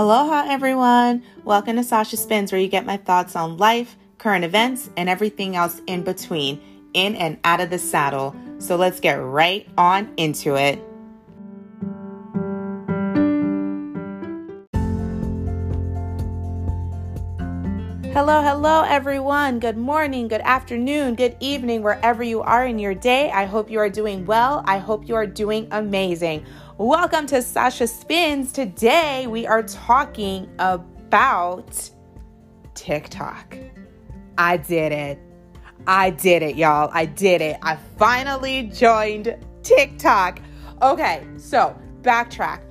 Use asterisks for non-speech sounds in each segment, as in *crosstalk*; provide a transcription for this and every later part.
Aloha, everyone. Welcome to Sasha Spins, where you get my thoughts on life, current events, and everything else in between, in and out of the saddle. So let's get right on into it. Hello, hello, everyone. Good morning, good afternoon, good evening, wherever you are in your day. I hope you are doing well. I hope you are doing amazing. Welcome to Sasha Spins. Today we are talking about TikTok. I did it. I did it, y'all. I did it. I finally joined TikTok. Okay, so backtrack.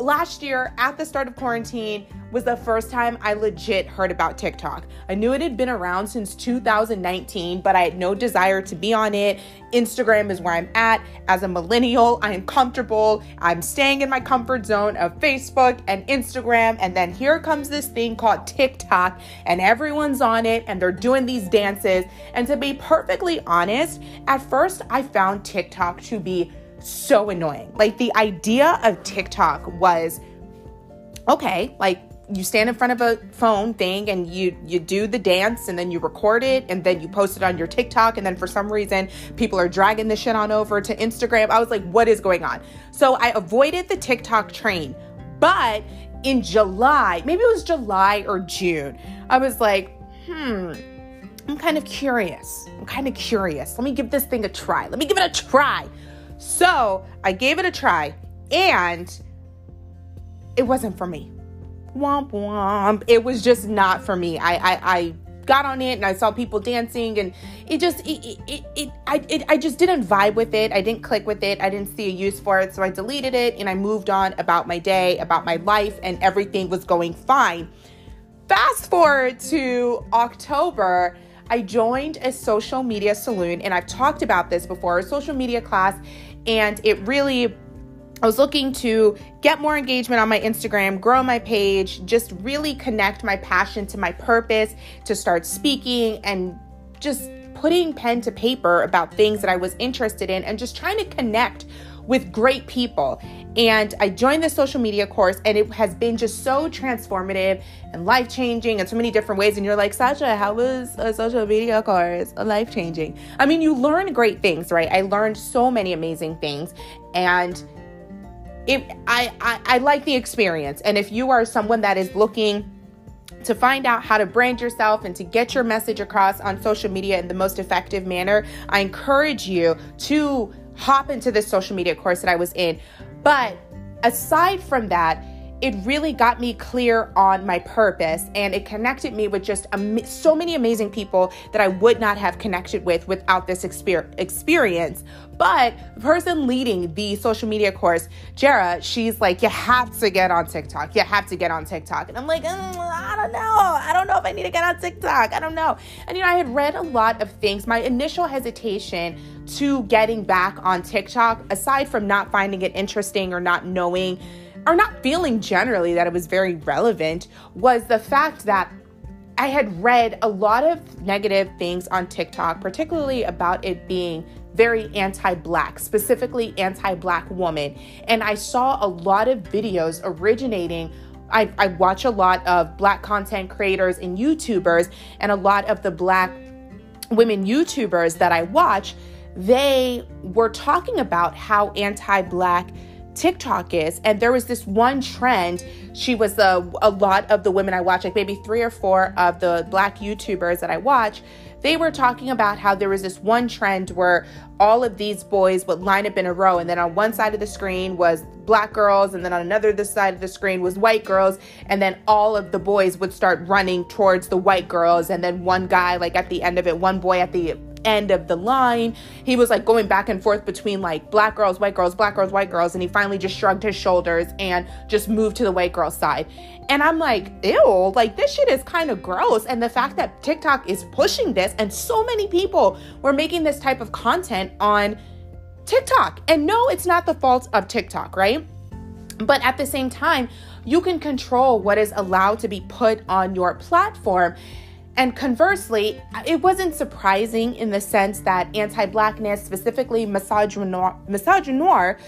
Last year, at the start of quarantine, was the first time I legit heard about TikTok. I knew it had been around since 2019, but I had no desire to be on it. Instagram is where I'm at. As a millennial, I am comfortable. I'm staying in my comfort zone of Facebook and Instagram. And then here comes this thing called TikTok, and everyone's on it and they're doing these dances. And to be perfectly honest, at first I found TikTok to be so annoying. Like the idea of TikTok was okay, like you stand in front of a phone thing and you you do the dance and then you record it and then you post it on your TikTok and then for some reason people are dragging the shit on over to Instagram. I was like, what is going on? So I avoided the TikTok train. But in July, maybe it was July or June, I was like, hmm, I'm kind of curious. I'm kind of curious. Let me give this thing a try. Let me give it a try. So I gave it a try and it wasn't for me womp womp. It was just not for me. I I, I got on it and I saw people dancing and it just it, it, it, I it, I just didn't vibe with it. I didn't click with it. I didn't see a use for it. So I deleted it and I moved on about my day, about my life and everything was going fine. Fast forward to October, I joined a social media saloon and I've talked about this before, a social media class and it really I was looking to get more engagement on my Instagram, grow my page, just really connect my passion to my purpose, to start speaking and just putting pen to paper about things that I was interested in and just trying to connect with great people. And I joined the social media course, and it has been just so transformative and life changing in so many different ways. And you're like, Sasha, how was a social media course life changing? I mean, you learn great things, right? I learned so many amazing things. And it, I, I, I like the experience. And if you are someone that is looking to find out how to brand yourself and to get your message across on social media in the most effective manner, I encourage you to hop into this social media course that I was in. But aside from that, it really got me clear on my purpose and it connected me with just am- so many amazing people that I would not have connected with without this exper- experience. But the person leading the social media course, Jara, she's like, You have to get on TikTok. You have to get on TikTok. And I'm like, mm, I don't know. I don't know if I need to get on TikTok. I don't know. And you know, I had read a lot of things. My initial hesitation to getting back on TikTok, aside from not finding it interesting or not knowing or not feeling generally that it was very relevant was the fact that I had read a lot of negative things on TikTok, particularly about it being very anti black, specifically anti black woman. And I saw a lot of videos originating. I, I, watch a lot of black content creators and YouTubers, and a lot of the black women YouTubers that I watch, they were talking about how anti black TikTok is. And there was this one trend. She was a, a lot of the women I watch, like maybe three or four of the black YouTubers that I watch, they were talking about how there was this one trend where all of these boys would line up in a row and then on one side of the screen was black girls and then on another this side of the screen was white girls and then all of the boys would start running towards the white girls and then one guy like at the end of it one boy at the end of the line. He was like going back and forth between like black girls, white girls, black girls, white girls, and he finally just shrugged his shoulders and just moved to the white girl side. And I'm like, ew, like this shit is kind of gross. And the fact that TikTok is pushing this and so many people were making this type of content on TikTok. And no, it's not the fault of TikTok, right? But at the same time, you can control what is allowed to be put on your platform. And conversely, it wasn't surprising in the sense that anti blackness, specifically misogynoir, misogynoir,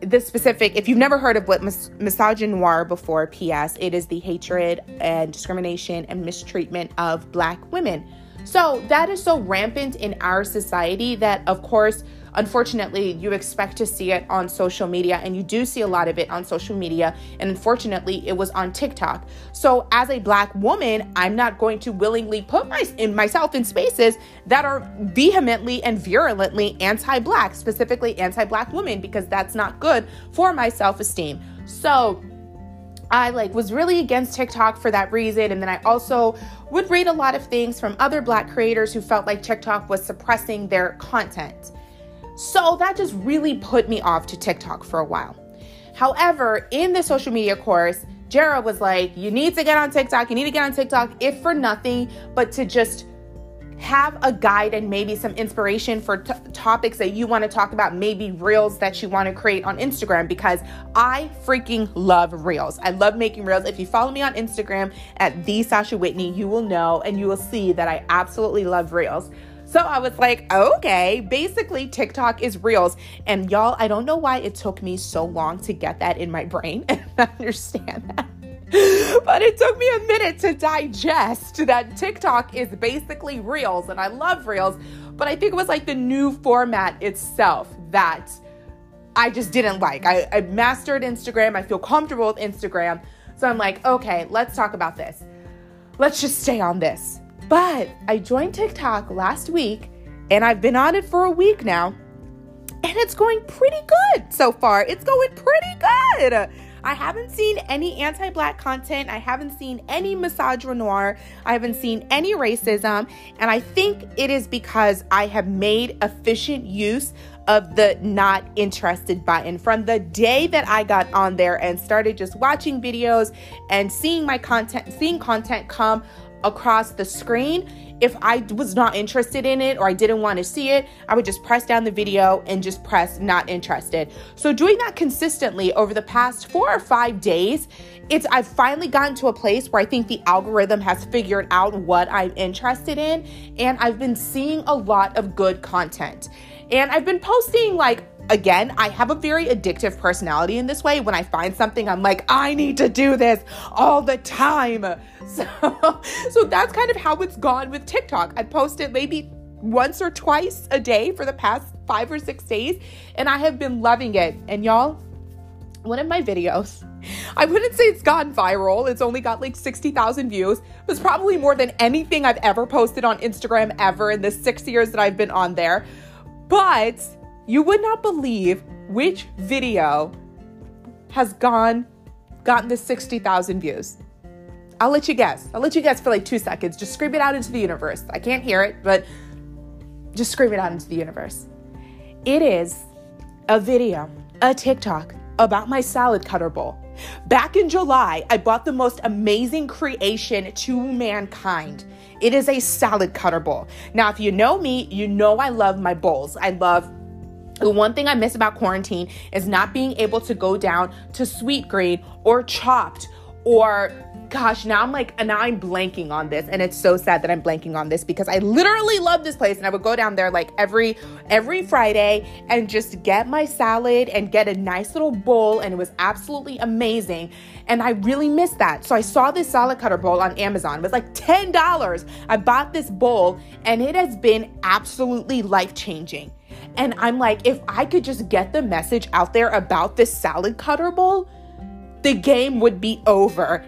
the specific, if you've never heard of what mis- misogynoir before, P.S., it is the hatred and discrimination and mistreatment of black women. So that is so rampant in our society that, of course, unfortunately, you expect to see it on social media, and you do see a lot of it on social media. And unfortunately, it was on TikTok. So, as a black woman, I'm not going to willingly put my, in myself in spaces that are vehemently and virulently anti-black, specifically anti-black women, because that's not good for my self-esteem. So, I like was really against TikTok for that reason and then I also would read a lot of things from other black creators who felt like TikTok was suppressing their content. So that just really put me off to TikTok for a while. However, in the social media course, Jara was like, you need to get on TikTok. You need to get on TikTok, if for nothing, but to just have a guide and maybe some inspiration for t- topics that you want to talk about, maybe reels that you want to create on Instagram because I freaking love reels. I love making reels. If you follow me on Instagram at the Sasha Whitney, you will know and you will see that I absolutely love reels. So I was like, okay, basically TikTok is reels. And y'all, I don't know why it took me so long to get that in my brain *laughs* and understand that. But it took me a minute to digest that TikTok is basically reels. And I love reels. But I think it was like the new format itself that I just didn't like. I, I mastered Instagram. I feel comfortable with Instagram. So I'm like, okay, let's talk about this. Let's just stay on this. But I joined TikTok last week and I've been on it for a week now. And it's going pretty good so far. It's going pretty good. I haven't seen any anti black content. I haven't seen any misogynoir. I haven't seen any racism. And I think it is because I have made efficient use of the not interested button from the day that I got on there and started just watching videos and seeing my content, seeing content come across the screen. If I was not interested in it or I didn't want to see it, I would just press down the video and just press not interested. So doing that consistently over the past 4 or 5 days, it's I've finally gotten to a place where I think the algorithm has figured out what I'm interested in and I've been seeing a lot of good content. And I've been posting like again, I have a very addictive personality in this way. When I find something, I'm like, I need to do this all the time. *laughs* So, so that's kind of how it's gone with TikTok. I post it maybe once or twice a day for the past five or six days, and I have been loving it. And y'all, one of my videos, *laughs* I wouldn't say it's gone viral. It's only got like 60,000 views. It was probably more than anything I've ever posted on Instagram ever in the six years that I've been on there. But you would not believe which video has gone gotten the 60,000 views. I'll let you guess. I'll let you guess for like 2 seconds. Just scream it out into the universe. I can't hear it, but just scream it out into the universe. It is a video, a TikTok about my salad cutter bowl. Back in July, I bought the most amazing creation to mankind. It is a salad cutter bowl. Now, if you know me, you know I love my bowls. I love the one thing I miss about quarantine is not being able to go down to Sweetgreen or Chopt or gosh, now I'm like, and now I'm blanking on this, and it's so sad that I'm blanking on this because I literally love this place, and I would go down there like every every Friday and just get my salad and get a nice little bowl, and it was absolutely amazing, and I really miss that. So I saw this salad cutter bowl on Amazon. It was like ten dollars. I bought this bowl, and it has been absolutely life changing. And I'm like, if I could just get the message out there about this salad cutter bowl, the game would be over.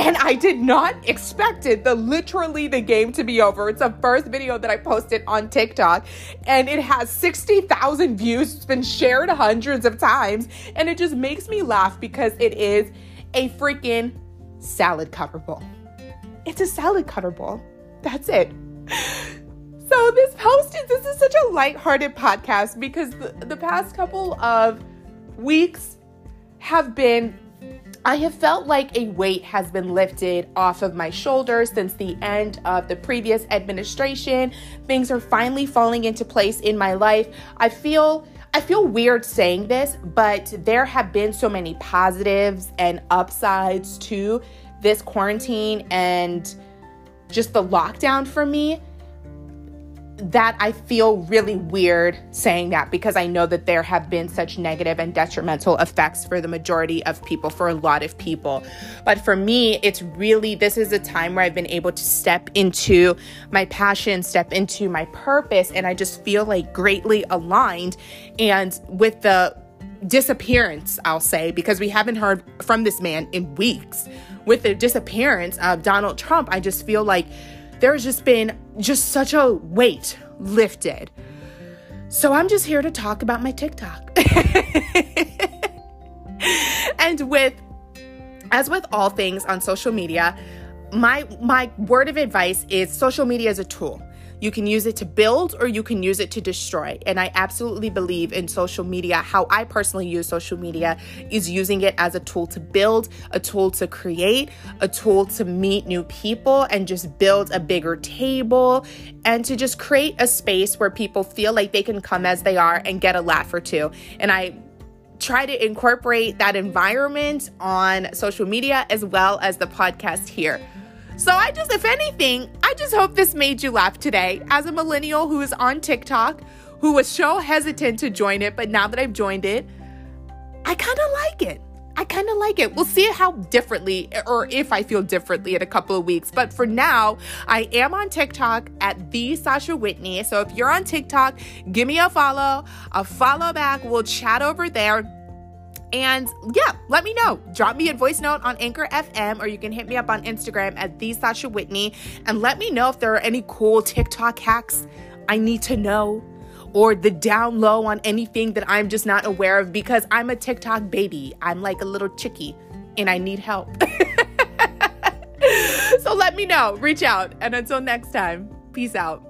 And I did not expect it, the literally the game to be over. It's the first video that I posted on TikTok and it has 60,000 views. It's been shared hundreds of times and it just makes me laugh because it is a freaking salad cutter bowl. It's a salad cutter bowl. That's it. So this post is this is such a light-hearted podcast because the, the past couple of weeks have been I have felt like a weight has been lifted off of my shoulders since the end of the previous administration. Things are finally falling into place in my life. I feel I feel weird saying this, but there have been so many positives and upsides to this quarantine and just the lockdown for me that I feel really weird saying that because I know that there have been such negative and detrimental effects for the majority of people, for a lot of people. But for me, it's really, this is a time where I've been able to step into my passion, step into my purpose, and I just feel like greatly aligned. And with the disappearance, I'll say, because we haven't heard from this man in weeks, with the disappearance of Donald Trump, I just feel like there's just been just such a weight lifted. So I'm just here to talk about my TikTok. *laughs* and with as with all things on social media, my my word of advice is social media is a tool. You can use it to build or you can use it to destroy. And I absolutely believe in social media. How I personally use social media is using it as a tool to build, a tool to create, a tool to meet new people and just build a bigger table and to just create a space where people feel like they can come as they are and get a laugh or two. And I try to incorporate that environment on social media as well as the podcast here. So I just, if anything, I just hope this made you laugh today. As a millennial who is on TikTok, who was so hesitant to join it, but now that I've joined it, I kind of like it. I kind of like it. We'll see how differently, or if I feel differently in a couple of weeks. But for now, I am on TikTok at the Sasha Whitney. So if you're on TikTok, give me a follow, a follow back. We'll chat over there. And yeah, let me know. Drop me a voice note on Anchor FM or you can hit me up on Instagram at the Sasha Whitney and let me know if there are any cool TikTok hacks I need to know or the down low on anything that I'm just not aware of because I'm a TikTok baby. I'm like a little chickie and I need help. *laughs* so let me know. Reach out. And until next time, peace out.